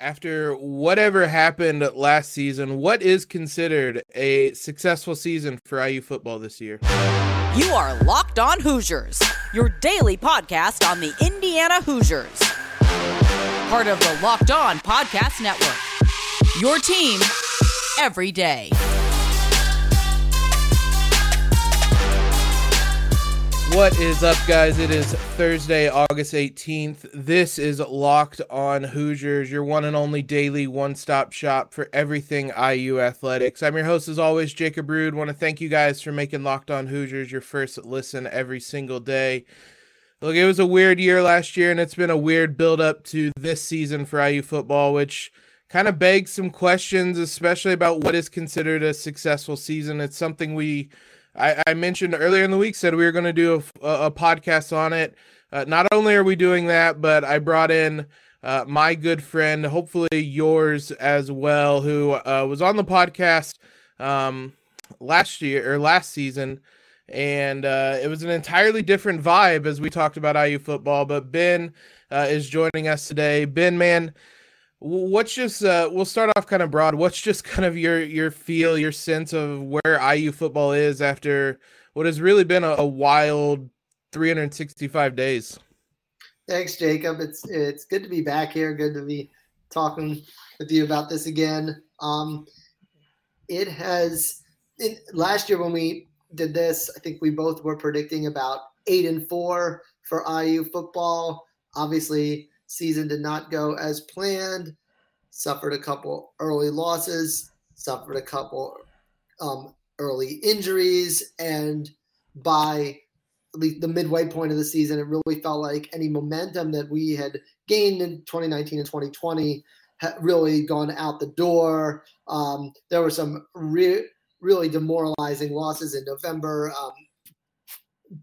after whatever happened last season, what is considered a successful season for IU football this year? You are Locked On Hoosiers, your daily podcast on the Indiana Hoosiers. Part of the Locked On Podcast Network. Your team every day. What is up, guys? It is Thursday, August 18th. This is Locked On Hoosiers, your one and only daily one stop shop for everything IU athletics. I'm your host, as always, Jacob Rude. Want to thank you guys for making Locked On Hoosiers your first listen every single day. Look, it was a weird year last year, and it's been a weird build up to this season for IU football, which kind of begs some questions, especially about what is considered a successful season. It's something we I, I mentioned earlier in the week said we were going to do a, a, podcast on it. Uh, not only are we doing that, but I brought in uh, my good friend, hopefully yours as well, who uh, was on the podcast um, last year or last season. And uh, it was an entirely different vibe as we talked about IU football. But Ben uh, is joining us today. Ben, man, what's just uh, we'll start off kind of broad. What's just kind of your your feel your sense of where iu football is after what has really been a, a wild 365 days? Thanks jacob. It's it's good to be back here. Good to be talking with you about this again. Um it has it, last year when we did this i think we both were predicting about eight and four for iu football. Obviously Season did not go as planned. Suffered a couple early losses. Suffered a couple um, early injuries, and by the midway point of the season, it really felt like any momentum that we had gained in 2019 and 2020 had really gone out the door. Um, there were some re- really demoralizing losses in November. Um,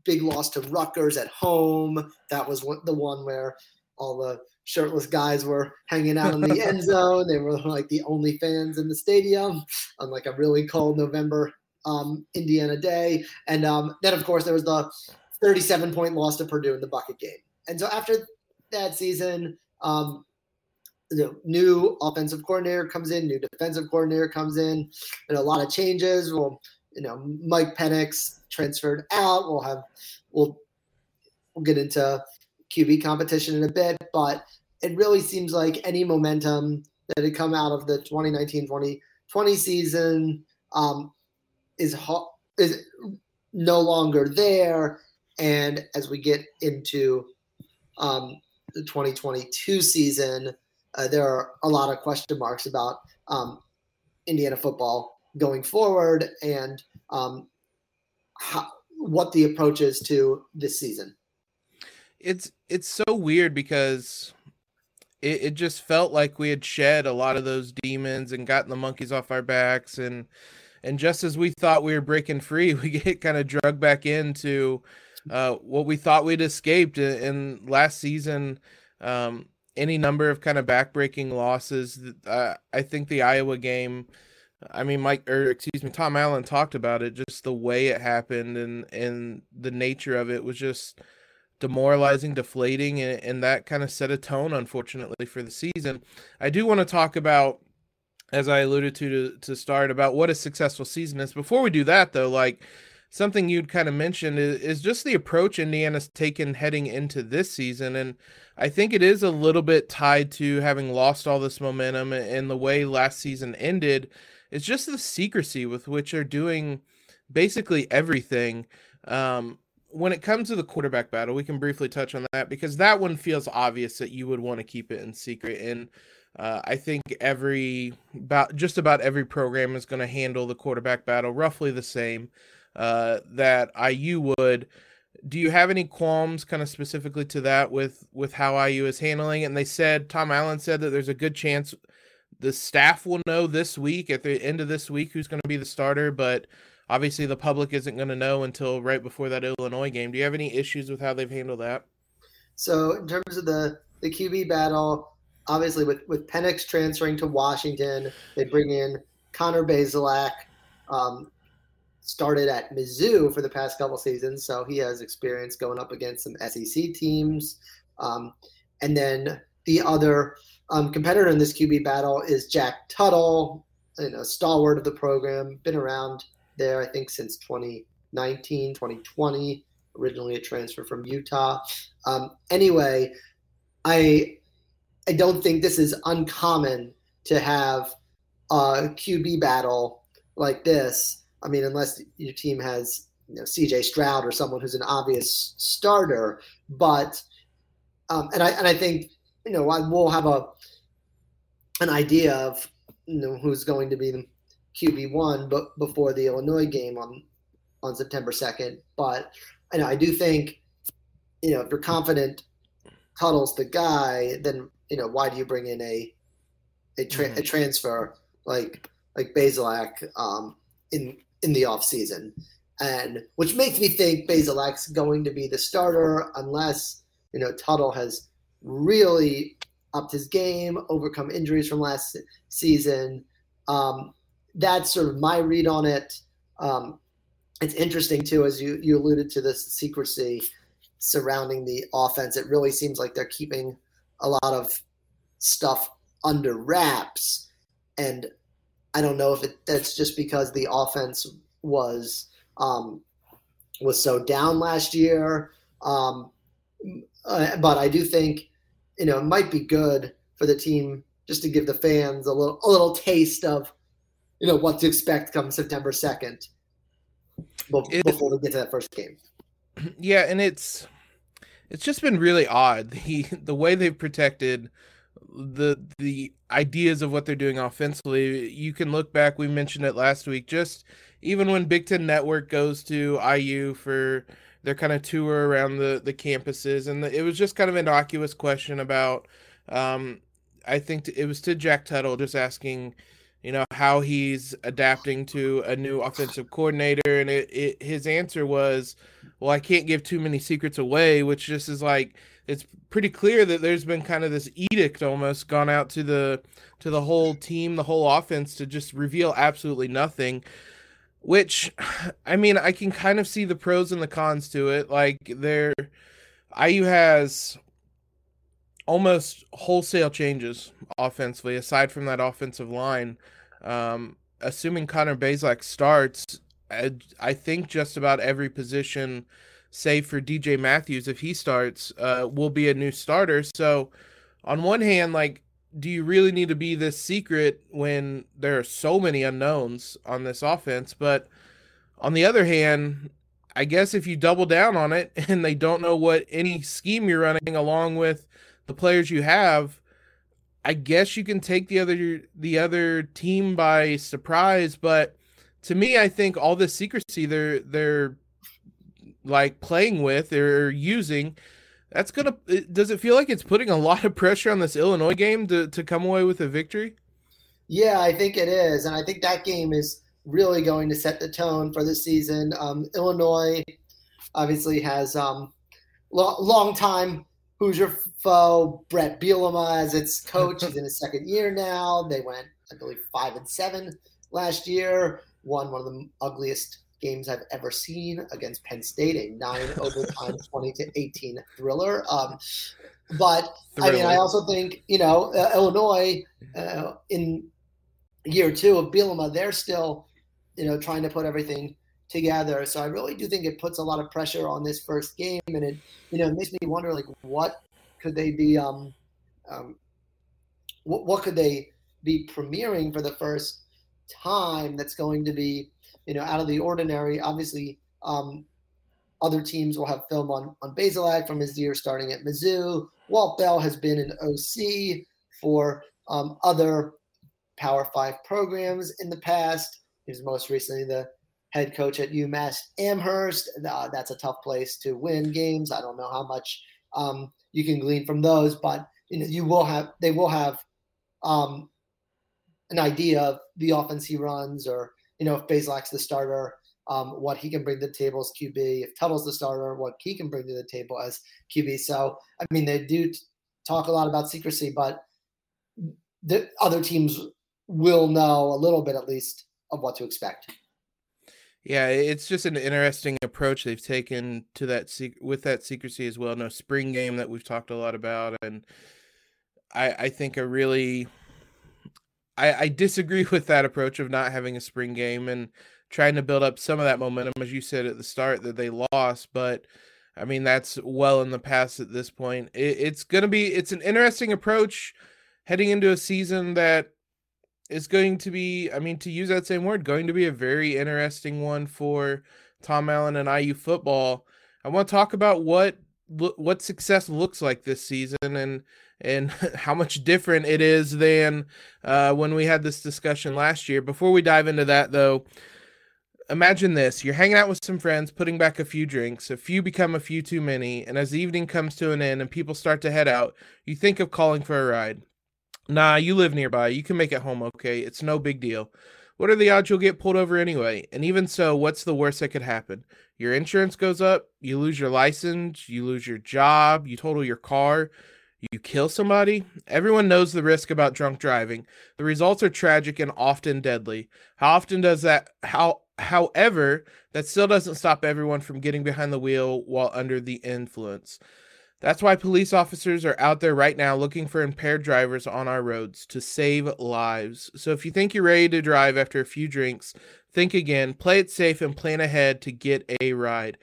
big loss to Rutgers at home. That was the one where all the shirtless guys were hanging out in the end zone. They were like the only fans in the stadium on like a really cold November um, Indiana day. And um, then, of course, there was the 37 point loss to Purdue in the bucket game. And so after that season, um, the new offensive coordinator comes in, new defensive coordinator comes in, and a lot of changes. Well, you know, Mike Penix transferred out. We'll have we'll we'll get into QB competition in a bit, but it really seems like any momentum that had come out of the 2019-2020 season um, is ho- is no longer there. And as we get into um, the 2022 season, uh, there are a lot of question marks about um, Indiana football going forward and um, how, what the approach is to this season it's it's so weird because it, it just felt like we had shed a lot of those demons and gotten the monkeys off our backs and and just as we thought we were breaking free we get kind of drugged back into uh, what we thought we'd escaped in, last season um, any number of kind of backbreaking losses uh, i think the iowa game I mean, Mike, or excuse me, Tom Allen talked about it. Just the way it happened and and the nature of it was just demoralizing, deflating, and, and that kind of set a tone, unfortunately, for the season. I do want to talk about, as I alluded to, to to start, about what a successful season is. Before we do that, though, like something you'd kind of mentioned is, is just the approach Indiana's taken heading into this season. And I think it is a little bit tied to having lost all this momentum and the way last season ended. It's just the secrecy with which they're doing basically everything. Um, when it comes to the quarterback battle, we can briefly touch on that because that one feels obvious that you would want to keep it in secret. And uh, I think every about just about every program is going to handle the quarterback battle roughly the same uh, that IU would. Do you have any qualms, kind of specifically to that, with with how IU is handling it? And they said Tom Allen said that there's a good chance the staff will know this week at the end of this week who's going to be the starter, but obviously the public isn't going to know until right before that Illinois game. Do you have any issues with how they've handled that? So in terms of the the QB battle, obviously with with Penix transferring to Washington, they bring in Connor Bazelak. Um, started at Mizzou for the past couple seasons, so he has experience going up against some SEC teams. Um, and then the other um, competitor in this QB battle is Jack Tuttle, you know, stalwart of the program, been around there, I think, since 2019, 2020, originally a transfer from Utah. Um, anyway, I I don't think this is uncommon to have a QB battle like this. I mean, unless your team has you know, CJ Stroud or someone who's an obvious starter, but um, and I and I think you know I will have a an idea of you know who's going to be the QB one, but before the Illinois game on on September second. But I know I do think you know if you're confident Tuttle's the guy, then you know why do you bring in a a, tra- mm-hmm. a transfer like like Bazelak um, in in the off season, and which makes me think Bazelak's going to be the starter unless you know Tuttle has really upped his game, overcome injuries from last season. Um, that's sort of my read on it. Um, it's interesting too, as you you alluded to this secrecy surrounding the offense. It really seems like they're keeping a lot of stuff under wraps, and I don't know if it, that's just because the offense was um, was so down last year. Um, uh, but I do think you know it might be good for the team just to give the fans a little a little taste of you know what to expect come September second before we get to that first game. Yeah, and it's it's just been really odd the the way they've protected the the ideas of what they're doing offensively. You can look back. We mentioned it last week. Just even when Big Ten Network goes to IU for their kind of tour around the the campuses, and the, it was just kind of an innocuous question about. Um, I think it was to Jack Tuttle, just asking, you know, how he's adapting to a new offensive coordinator, and it, it his answer was, "Well, I can't give too many secrets away," which just is like it's pretty clear that there's been kind of this edict almost gone out to the to the whole team, the whole offense to just reveal absolutely nothing. Which, I mean, I can kind of see the pros and the cons to it. Like there, IU has almost wholesale changes offensively, aside from that offensive line. Um, assuming Connor Bazelak starts, I, I think just about every position save for DJ Matthews, if he starts, uh, will be a new starter. So, on one hand, like, do you really need to be this secret when there are so many unknowns on this offense? But on the other hand, I guess if you double down on it and they don't know what any scheme you're running along with the players you have, I guess you can take the other the other team by surprise. But to me, I think all this secrecy they're they're like playing with or using that's gonna does it feel like it's putting a lot of pressure on this illinois game to, to come away with a victory yeah i think it is and i think that game is really going to set the tone for the season um, illinois obviously has um, lo- long time hoosier foe Bret bielema as its coach he's in his second year now they went i believe five and seven last year won one of the ugliest games I've ever seen against Penn State, a nine overtime 20 to 18 thriller. Um, but. I mean, I also think, you know, uh, Illinois uh, in year two of Bielema, they're still, you know, trying to put everything together. So I really do think it puts a lot of pressure on this first game. And it, you know, makes me wonder, like, what could they be, um, um, what, what could they be premiering for the first time that's going to be you know, out of the ordinary. Obviously, um, other teams will have film on on Bazelak from his year starting at Mizzou. Walt Bell has been an OC for um, other Power Five programs in the past. He was most recently the head coach at UMass Amherst. Uh, that's a tough place to win games. I don't know how much um, you can glean from those, but you know you will have they will have um, an idea of the offense he runs or you know, if Bazelak's the starter, um, what he can bring to the table as QB. If Tuttle's the starter, what he can bring to the table as QB. So, I mean, they do talk a lot about secrecy, but the other teams will know a little bit at least of what to expect. Yeah, it's just an interesting approach they've taken to that with that secrecy as well. No spring game that we've talked a lot about, and I, I think a really I, I disagree with that approach of not having a spring game and trying to build up some of that momentum, as you said at the start that they lost. But I mean, that's well in the past at this point. It, it's to be it's an interesting approach heading into a season that is going to be, I mean, to use that same word, going to be a very interesting one for Tom Allen and IU football. I want to talk about what what success looks like this season and and how much different it is than uh, when we had this discussion last year. Before we dive into that, though, imagine this: you're hanging out with some friends, putting back a few drinks. A few become a few too many, and as the evening comes to an end and people start to head out, you think of calling for a ride. Nah, you live nearby. You can make it home okay. It's no big deal. What are the odds you'll get pulled over anyway? And even so, what's the worst that could happen? Your insurance goes up, you lose your license, you lose your job, you total your car, you kill somebody. Everyone knows the risk about drunk driving. The results are tragic and often deadly. How often does that how however, that still doesn't stop everyone from getting behind the wheel while under the influence. That's why police officers are out there right now looking for impaired drivers on our roads to save lives. So if you think you're ready to drive after a few drinks, think again, play it safe, and plan ahead to get a ride.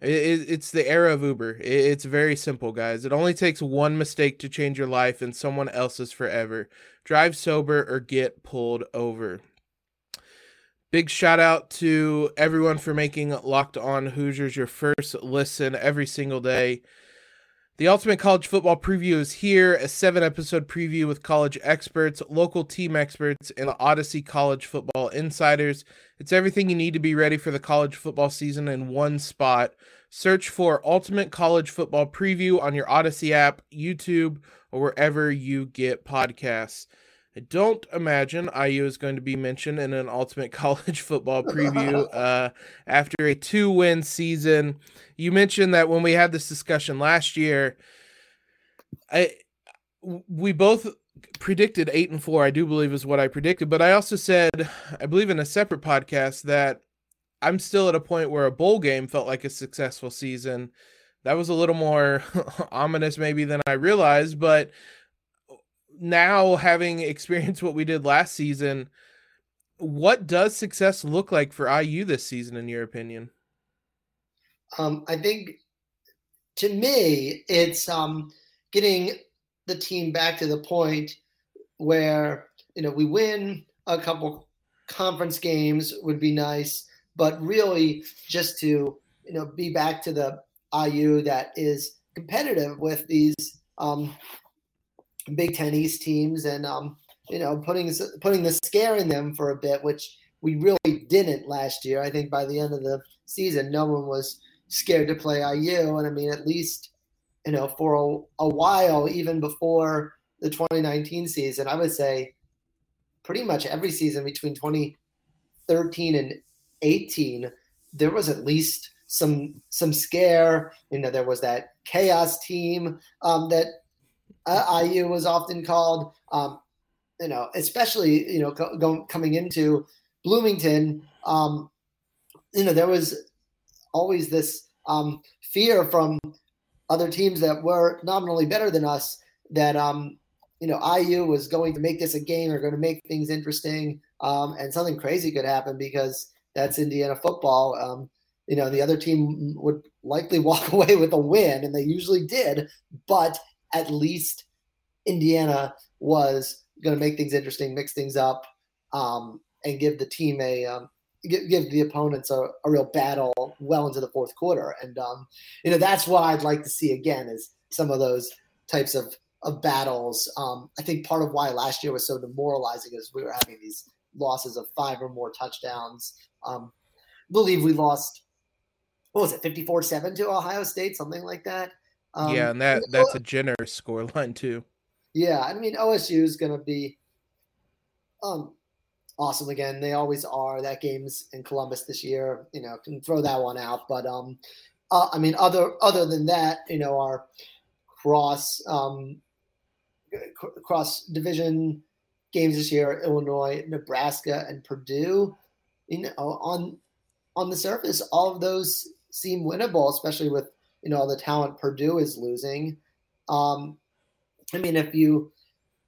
It's the era of Uber. It's very simple, guys. It only takes one mistake to change your life and someone else's forever. Drive sober or get pulled over. Big shout out to everyone for making Locked On Hoosiers your first listen every single day. The Ultimate College Football Preview is here, a seven episode preview with college experts, local team experts, and Audacy College Football insiders. It's everything you need to be ready for the college football season in one spot. Search for Ultimate College Football Preview on your Audacy app, YouTube, or wherever you get podcasts. I don't imagine IU is going to be mentioned in an ultimate college football preview uh, after a two win season. You mentioned that when we had this discussion last year, I we both predicted eight and four. I do believe is what I predicted, but I also said, I believe in a separate podcast that I'm still at a point where a bowl game felt like a successful season. That was a little more ominous, maybe, than I realized, but now having experienced what we did last season, what does success look like for IU this season, in your opinion? Um, I think to me, it's um, getting the team back to the point where you know we win a couple conference games would be nice, but really just to you know be back to the IU that is competitive with these um, Big Ten East teams and um, you know putting putting the scare in them for a bit, which we really didn't last year. I think by the end of the season, no one was scared to play IU, and I mean at least you know for a, a while, even before the 2019 season, I would say pretty much every season between 2013 and 18, there was at least some some scare. You know, there was that chaos team um, that uh, IU was often called. Um, you know, especially you know going coming into Bloomington. Um, you know, there was always this um, fear from other teams that were nominally better than us that um, you know IU was going to make this a game or going to make things interesting, um, and something crazy could happen because that's Indiana football. Um, you know, the other team would likely walk away with a win, and they usually did. But at least Indiana was going to make things interesting, mix things up, um, and give the team a um, give, give the opponents a, a, real battle well into the fourth quarter. And um, you know that's what I'd like to see again is some of those types of of battles. Um, I think part of why last year was so demoralizing is we were having these losses of five or more touchdowns. Um, believe we lost what was it 54-7 to ohio state something like that um, yeah and that that's a generous score line too. Yeah i mean osu is going to be um awesome again. They always are. That game's in columbus this year you know can throw that one out but um uh, i mean other other than that you know our cross um cross division games this year illinois nebraska and purdue you know on on the surface all of those seem winnable, especially with you know all the talent Purdue is losing. Um, I mean, if you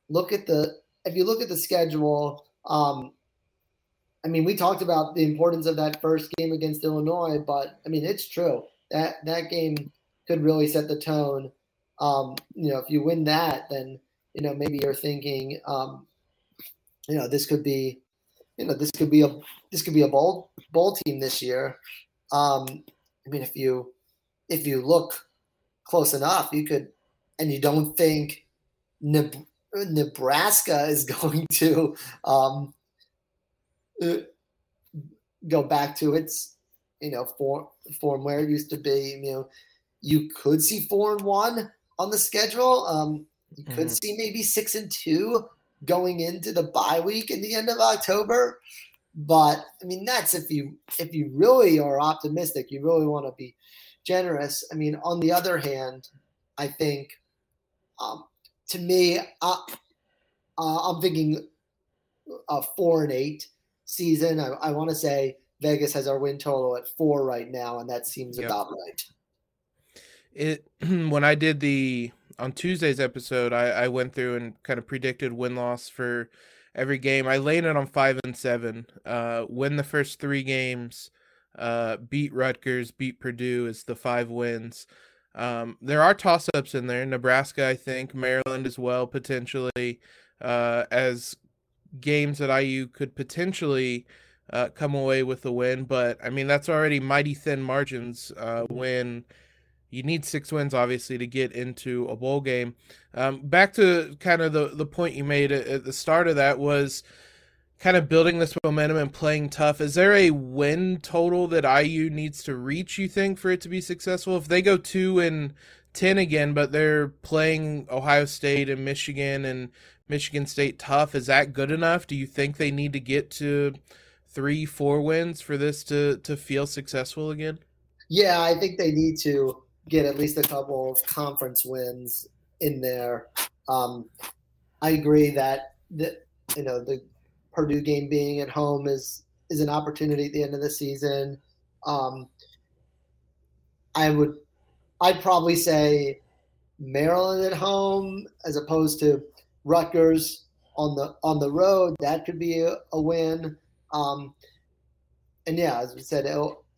look at the if you look at the schedule, um, I mean, we talked about the importance of that first game against Illinois, but I mean, it's true that that game could really set the tone. Um, you know, if you win that, then you know maybe you're thinking, um, you know, this could be, you know, this could be a this could be a bowl bowl team this year. Um, I mean, if you if you look close enough, you could, and you don't think Nebraska is going to um, uh, go back to its you know form form where it used to be. You know, you could see four and one on the schedule. Um, you could mm-hmm. see maybe six and two going into the bye week in the end of October. But I mean, that's if you if you really are optimistic, you really want to be generous. I mean, on the other hand, I think um, to me, uh, uh, I'm thinking a four and eight season. I, I want to say Vegas has our win total at four right now, and that seems yep. about right. It when I did the on Tuesday's episode, I, I went through and kind of predicted win loss for every game. I laid it on five and seven. Uh, win the first three games. Uh, beat Rutgers, beat Purdue is the five wins. Um, there are toss ups in there. Nebraska, I think, Maryland as well, potentially, uh, as games that IU could potentially uh, come away with a win. But I mean, that's already mighty thin margins uh, when you need six wins, obviously, to get into a bowl game. Um, back to kind of the, the point you made at, at the start of that was kind of building this momentum and playing tough. Is there a win total that IU needs to reach, you think, for it to be successful? If they go two and 10 again, but they're playing Ohio State and Michigan and Michigan State tough, is that good enough? Do you think they need to get to three, four wins for this to, to feel successful again? Yeah, I think they need to get at least a couple of conference wins in there. Um, I agree that the, you know the Purdue game being at home is is an opportunity at the end of the season. Um, I would, I'd probably say Maryland at home as opposed to Rutgers on the on the road. That could be a, a win. Um, and yeah, as we said,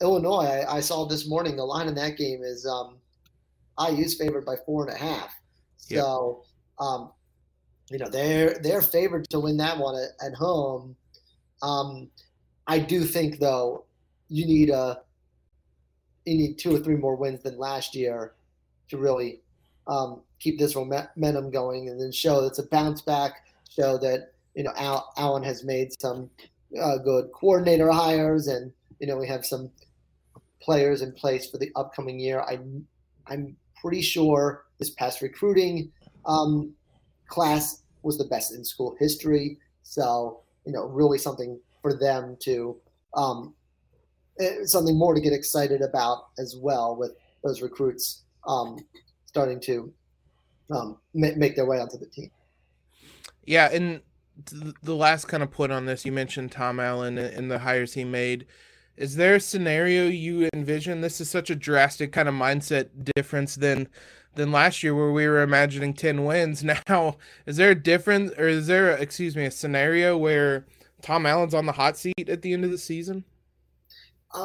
Illinois. I, I, saw this morning the line in that game is um, IU's favored by four and a half. So yep. um, you know they're they're favored to win that one at, at home. Um, I do think though you need a you need two or three more wins than last year to really um, keep this momentum going and then show it's a bounce back. Show that you know Al- Allen has made some uh, good coordinator hires and you know we have some players in place for the upcoming year. I I'm pretty sure this past recruiting um, class was the best in school history. So, you know, really something for them to, um, eh, something more to get excited about as well with those recruits um, starting to um, make their way onto the team. Yeah, and the last kind of point on this, you mentioned Tom Allen and the hires he made. Is there a scenario you envision? This is such a drastic kind of mindset difference than than last year where we were imagining 10 wins. Now, is there a difference or is there, a, excuse me, a scenario where Tom Allen's on the hot seat at the end of the season?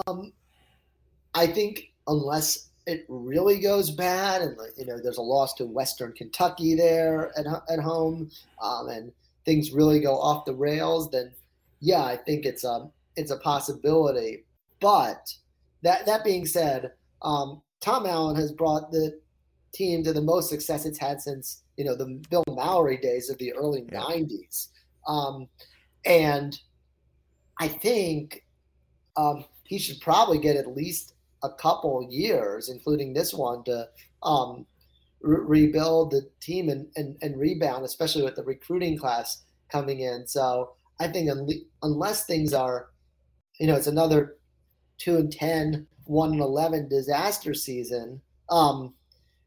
Um, I think unless it really goes bad and you know there's a loss to Western Kentucky there at, at home um, and things really go off the rails, then yeah, I think it's a it's a possibility. But that that being said, um, Tom Allen has brought the team to the most success it's had since you know the Bill Mallory days of the early yeah. '90s, um, and I think um, he should probably get at least a couple years, including this one, to um, re- rebuild the team and, and, and rebound, especially with the recruiting class coming in. So I think un- unless things are, you know, it's another two and 10, 1 and 11 disaster season. Um,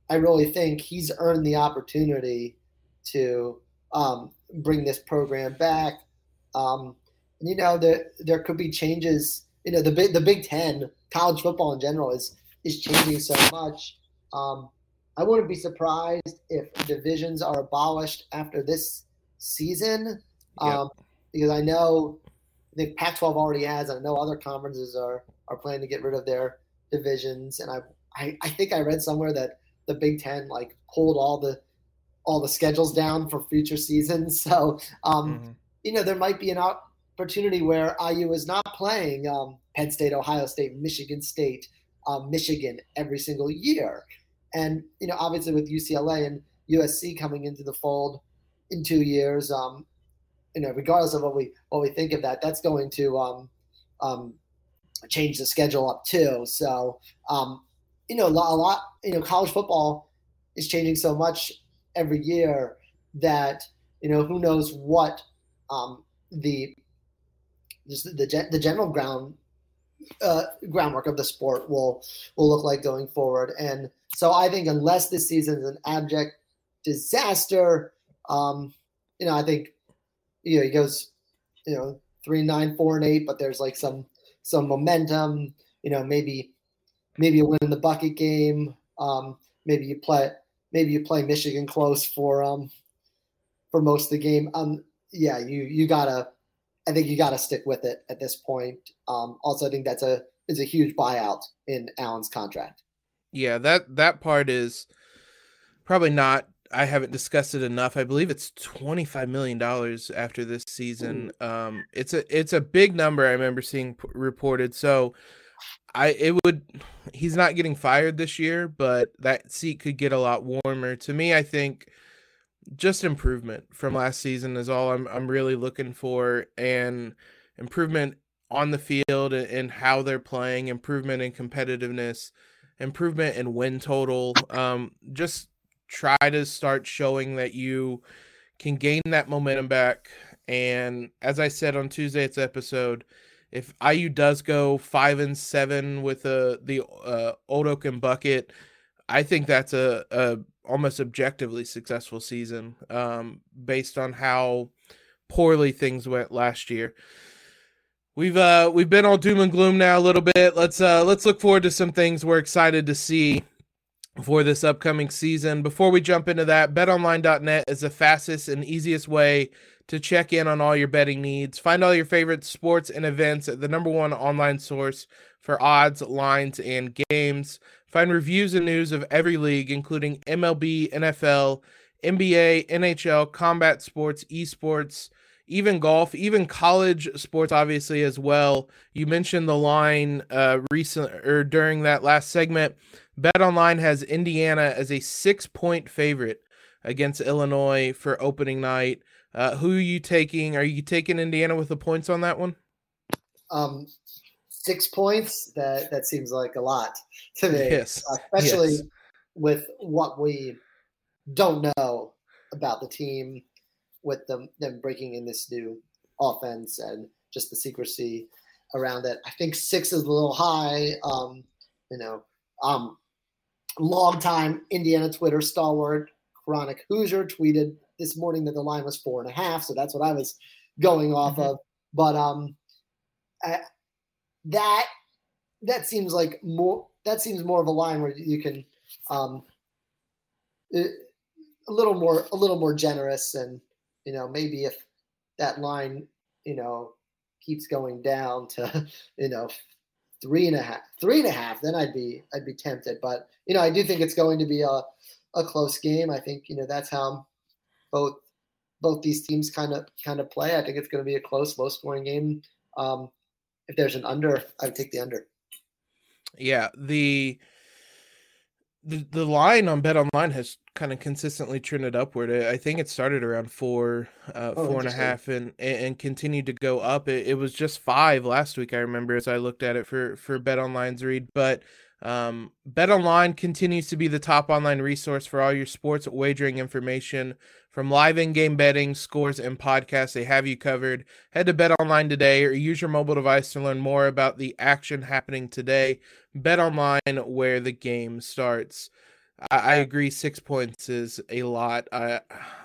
I really think he's earned the opportunity to um, bring this program back. Um, you know, there there could be changes. You know, the big the Big Ten, college football in general, is is changing so much. Um, I wouldn't be surprised if divisions are abolished after this season. Yep. Um, because I know I think Pac-12 already has, and I know other conferences are are planning to get rid of their divisions. And I, I, I think I read somewhere that the Big Ten like pulled all the all the schedules down for future seasons. So um, mm-hmm. you know there might be an opportunity where IU is not playing um, Penn State, Ohio State, Michigan State, um, Michigan every single year, and you know obviously with UCLA and USC coming into the fold in two years, um, you know regardless of what we what we think of that, that's going to um, um, change the schedule up too. So, um, you know, a lot, you know, college football is changing so much every year that you know who knows what um, the just the the general ground uh, groundwork of the sport will will look like going forward. And so I think unless this season is an abject disaster, um, you know, I think you know he goes, you know, three, nine, four, and eight, but there's like some some momentum. You know, maybe maybe you win the bucket game. Um, maybe you play maybe you play Michigan close for um for most of the game. Um, yeah, you you gotta. I think you gotta stick with it at this point. Um, also, I think that's a is a huge buyout in Allen's contract. Yeah, that that part is probably not I haven't discussed it enough. I believe it's twenty five million dollars after this season. Um, it's a it's a big number. I remember seeing p- reported. So, I it would he's not getting fired this year, but that seat could get a lot warmer. To me, I think just improvement from last season is all I'm I'm really looking for, and improvement on the field and how they're playing, improvement in competitiveness, improvement in win total. Um, just try to start showing that you can gain that momentum back. And as I said on Tuesday's episode, if IU does go five and seven with a uh, the uh, Old Oaken Bucket, I think that's a, a almost objectively successful season um, based on how poorly things went last year. We've uh we've been all doom and gloom now a little bit. Let's uh let's look forward to some things we're excited to see for this upcoming season. Before we jump into that, betonline.net is the fastest and easiest way to check in on all your betting needs. Find all your favorite sports and events at the number one online source for odds, lines, and games. Find reviews and news of every league, including MLB, NFL, NBA, NHL, combat sports, esports, even golf, even college sports, obviously as well. You mentioned the line uh, recent or during that last segment. Bet Online has Indiana as a six point favorite against Illinois for opening night. Uh, who are you taking? Are you taking Indiana with the points on that one? Um, six points. That that seems like a lot to me. Yes, especially yes. with what we don't know about the team, with them them breaking in this new offense and just the secrecy around it. I think six is a little high. Um, you know, um, longtime Indiana Twitter stalwart, chronic Hoosier, tweeted this morning that the line was four and a half. So that's what I was going off mm-hmm. of. But um, I, that that seems like more that seems more of a line where you can um, a little more a little more generous and you know maybe if that line you know keeps going down to you know three and a half, three and a half, then I'd be I'd be tempted. But you know, I do think it's going to be a a close game. I think you know that's how both both these teams kind of kind of play. I think it's going to be a close, low scoring game. Um, if there's an under, I would take the under. Yeah, the the the line on Bet Online has kind of consistently trended upward. I think it started around four, uh, oh, four and a half, and and continued to go up. It, it was just five last week. I remember as I looked at it for for Bet Online's read, but um, Bet Online continues to be the top online resource for all your sports wagering information. From live in-game betting, scores, and podcasts, they have you covered. Head to Bet Online today or use your mobile device to learn more about the action happening today. Bet Online, where the game starts. I, I agree. Six points is a lot. I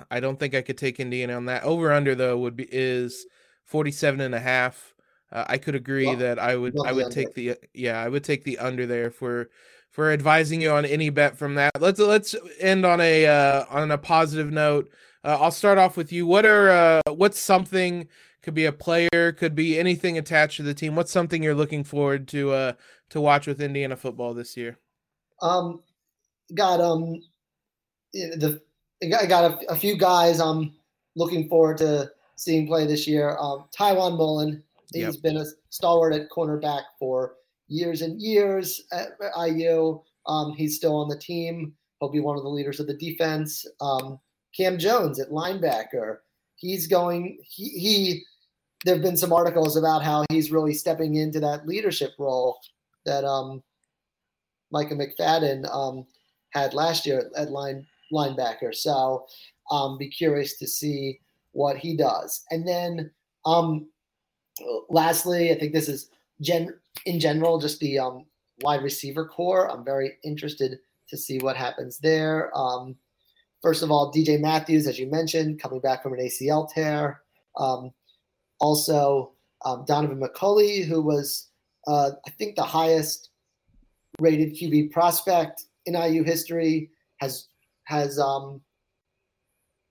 I don't think I could take Indiana on that. Over under though would be is 47 and a half. Uh, I could agree well, that I would I would take the yeah I would take the under there for for advising you on any bet from that. Let's let's end on a uh, on a positive note. uh, I'll start off with you. What are uh, what's something could be a player, could be anything attached to the team. What's something you're looking forward to uh, to watch with Indiana football this year? Um, got um, the I got a, a few guys I'm looking forward to seeing play this year. Um, Tiawan Mullen, he's yep. been a stalwart at cornerback for years and years at IU. Um, he's still on the team. He'll be one of the leaders of the defense. Um, Cam Jones at linebacker. He's going. He, he there have been some articles about how he's really stepping into that leadership role that um, Micah McFadden um, had last year at line linebacker. So um, be curious to see what he does. And then um, lastly, I think this is gen in general just the um, wide receiver core. I'm very interested to see what happens there. Um, first of all, DJ Matthews, as you mentioned, coming back from an ACL tear. Um, also, um, Donaven McCulley, who was, uh, I think, the highest rated QB prospect in IU history, has has um,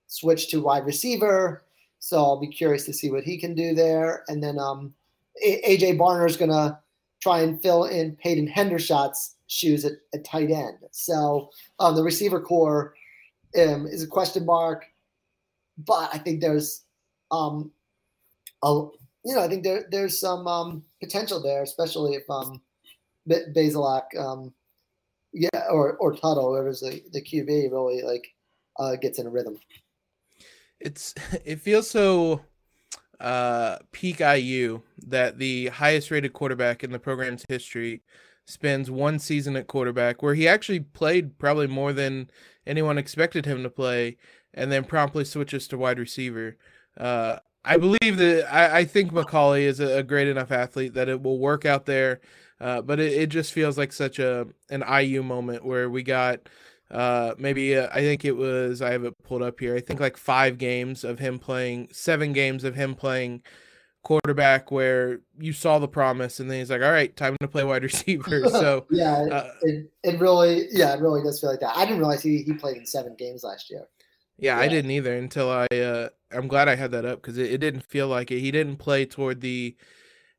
switched to wide receiver. So I'll be curious to see what he can do there. And then um, AJ Barner is going to try and fill in Peyton Hendershot's shoes at, at tight end. So um, the receiver core um, is a question mark, but I think there's, um, a, you know, I think there there's some um, potential there, especially if um, Bazelak, um, yeah, or or Tuttle, whoever's the, the QB, really like uh, gets in a rhythm. It's it feels so uh, peak IU that the highest rated quarterback in the program's history spends one season at quarterback where he actually played probably more than anyone expected him to play and then promptly switches to wide receiver. Uh, I believe that I, I think McCulley is a, a, great enough athlete that it will work out there. Uh, but it, it just feels like such a an IU moment where we got uh maybe uh, i think it was i have it pulled up here i think like five games of him playing seven games of him playing quarterback where you saw the promise and then he's like all right time to play wide receiver. So yeah uh, it, it really yeah it really does feel like that. I didn't realize he, he played in seven games last year. Yeah, yeah. i didn't either until i uh i'm glad i had that up because it, it didn't feel like it. He didn't play toward the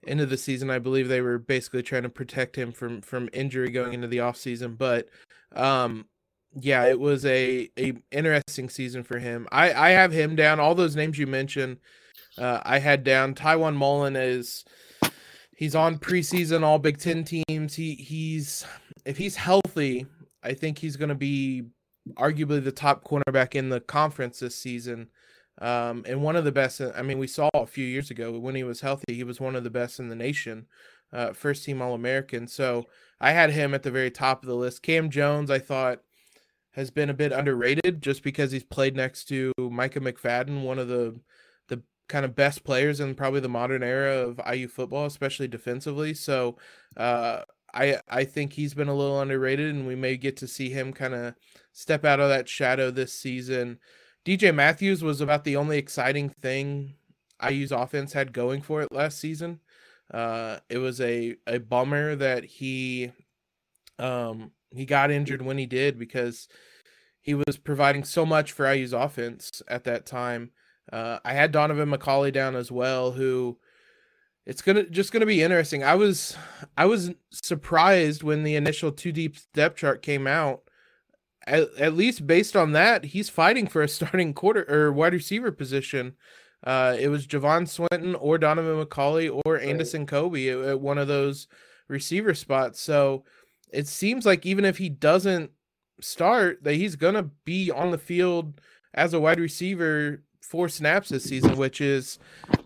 end of the season. I believe they were basically trying to protect him from from injury going into the off season but um yeah, it was a a interesting season for him. I I have him down. All those names you mentioned, uh, I had down. Tiawan Mullen is he's on preseason All Big Ten teams. He he's if he's healthy, I think he's going to be arguably the top cornerback in the conference this season. Um, and one of the best. I mean, we saw a few years ago when he was healthy, he was one of the best in the nation, uh, first team All American. So I had him at the very top of the list. Cam Jones, I thought has been a bit underrated just because he's played next to Micah McFadden, one of the the kind of best players in probably the modern era of IU football, especially defensively. So uh, I I think he's been a little underrated, and we may get to see him kind of step out of that shadow this season. DJ Matthews was about the only exciting thing IU's offense had going for it last season. Uh, it was a a bummer that he um he got injured when he did because he was providing so much for IU's offense at that time. Uh, I had Donaven McCulley down as well, who it's gonna just gonna be interesting. I was I was surprised when the initial two deep depth chart came out. At, at least based on that, he's fighting for a starting quarter or wide receiver position. Uh, it was Javon Swinton or Donaven McCulley or Andison Coby at, at one of those receiver spots. So it seems like even if he doesn't start, that he's gonna be on the field as a wide receiver four snaps this season, which is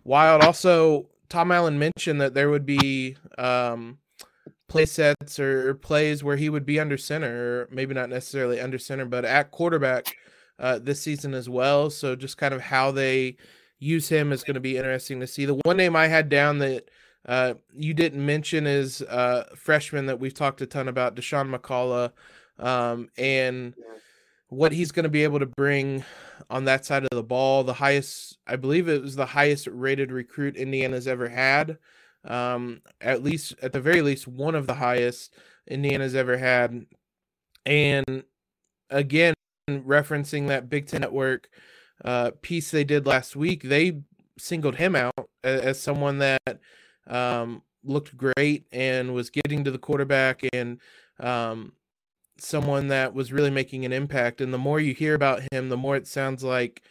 wild. Also, Tom Allen mentioned that there would be um, play sets or, plays where he would be under center, or maybe not necessarily under center, but at quarterback uh, this season as well. So just kind of how they use him is going to be interesting to see. The one name I had down that uh, you didn't mention is uh, freshman that we've talked a ton about, Dasan McCullough, um, and what he's going to be able to bring on that side of the ball. The highest, I believe, it was the highest rated recruit Indiana's ever had. Um, at least, at the very least, one of the highest Indiana's ever had. And again, referencing that Big Ten network uh, piece they did last week, they singled him out as, as someone that um, looked great and was getting to the quarterback and um, someone that was really making an impact. And the more you hear about him, the more it sounds like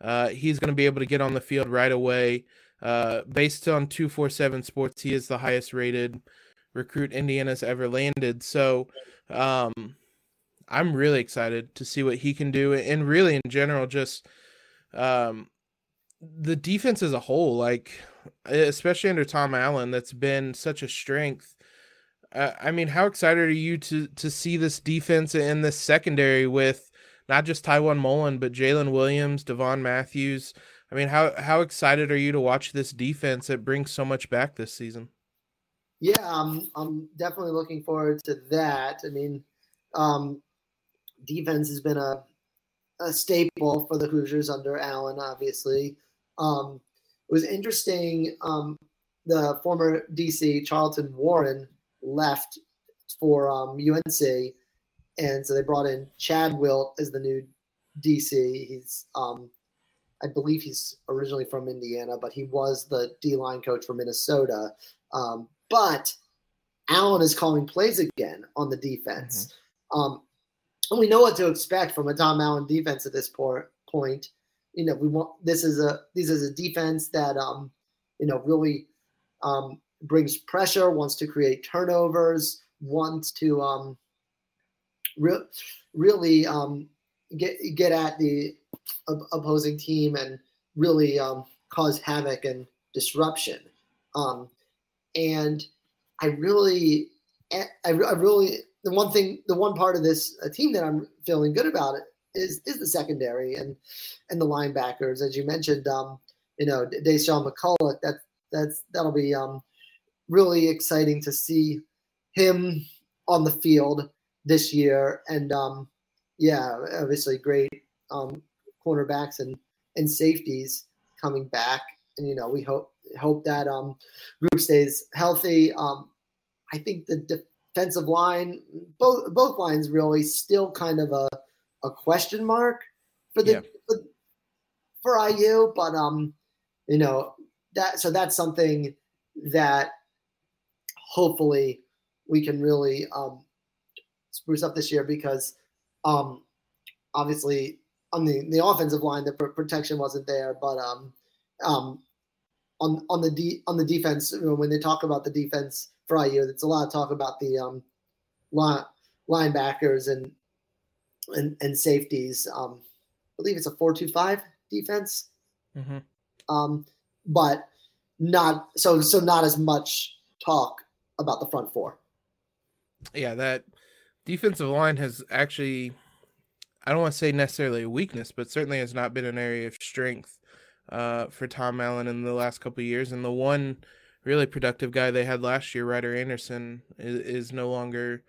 uh, he's going to be able to get on the field right away. Uh, based on 247 Sports, he is the highest rated recruit Indiana's ever landed. So um, I'm really excited to see what he can do. And really, in general, just um, the defense as a whole, like, especially under Tom Allen, that's been such a strength. Uh, I mean, how excited are you to to see this defense in this secondary with not just Tiawan Mullen, but Jaylin Williams, Devon Matthews? I mean, how how excited are you to watch this defense that brings so much back this season? Yeah, um, I'm definitely looking forward to that. I mean, um, defense has been a, a staple for the Hoosiers under Allen, obviously. Um, it was interesting. Um, the former DC Charlton Warren left for um, UNC, and so they brought in Chad Wilt as the new DC. He's um, I believe he's originally from Indiana, but he was the D line coach for Minnesota. Um, but Allen is calling plays again on the defense. Mm-hmm. Um, and we know what to expect from a Tom Allen defense at this point. You know, we want this is a this is a defense that um, you know really um, brings pressure, wants to create turnovers, wants to um, re- really um, get get at the opposing team and really um, cause havoc and disruption. Um, and I really, I, I really, the one thing, the one part of this team that I'm feeling good about it is is the secondary and and the linebackers, as you mentioned. Um, you know, Dasan McCullough. That that's that'll be um, really exciting to see him on the field this year. And um, yeah, obviously great um, cornerbacks and and safeties coming back. And you know, we hope hope that um, group stays healthy. Um, I think the defensive line, both both lines, really still kind of a a question mark for the yeah. for, for IU, but um, you know that so that's something that hopefully we can really um spruce up this year because um obviously on the the offensive line, the pr- protection wasn't there, but um, um, on on the de- on the defense, you know, when they talk about the defense for IU, it's a lot of talk about the um, line, linebackers and and and safeties. Um, I believe it's a four-two-five defense. Mm-hmm. Um, but not so so not as much talk about the front four. Yeah, that defensive line has actually I don't want to say necessarily a weakness, but certainly has not been an area of strength uh, for Tom Allen in the last couple years. And the one really productive guy they had last year, Ryder Anderson, is, is, no longer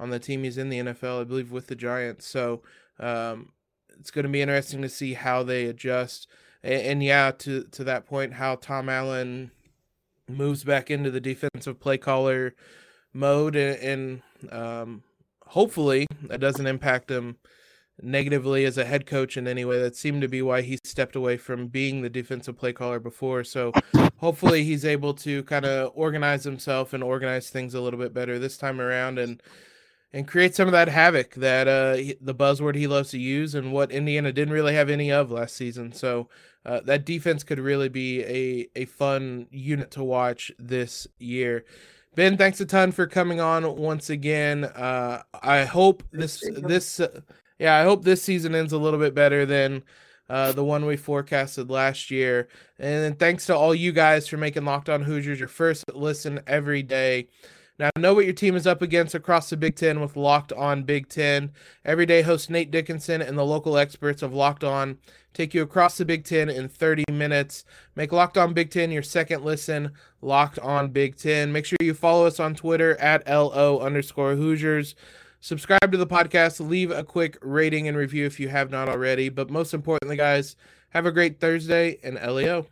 on the team. He's in the NFL, I believe, with the Giants. So um, it's going to be interesting to see how they adjust. And, and, yeah, to to that point, how Tom Allen moves back into the defensive play caller mode, and, and um, hopefully that doesn't impact him negatively as a head coach in any way. That seemed to be why he stepped away from being the defensive play caller before. So hopefully he's able to kind of organize himself and organize things a little bit better this time around and and create some of that havoc that uh the buzzword he loves to use and what Indiana didn't really have any of last season. So uh, that defense could really be a a fun unit to watch this year. Ben, thanks a ton for coming on once again. Uh, I hope this this uh, yeah, I hope this season ends a little bit better than uh, the one we forecasted last year. And thanks to all you guys for making Locked On Hoosiers your first listen every day. Now, know what your team is up against across the Big Ten with Locked On Big Ten. Every day, host Nate Dickinson and the local experts of Locked On take you across the Big Ten in 30 minutes. Make Locked On Big Ten your second listen, Locked On Big Ten. Make sure you follow us on Twitter at LO underscore Hoosiers. Subscribe to the podcast, leave a quick rating and review if you have not already. But most importantly, guys, have a great Thursday and LEO.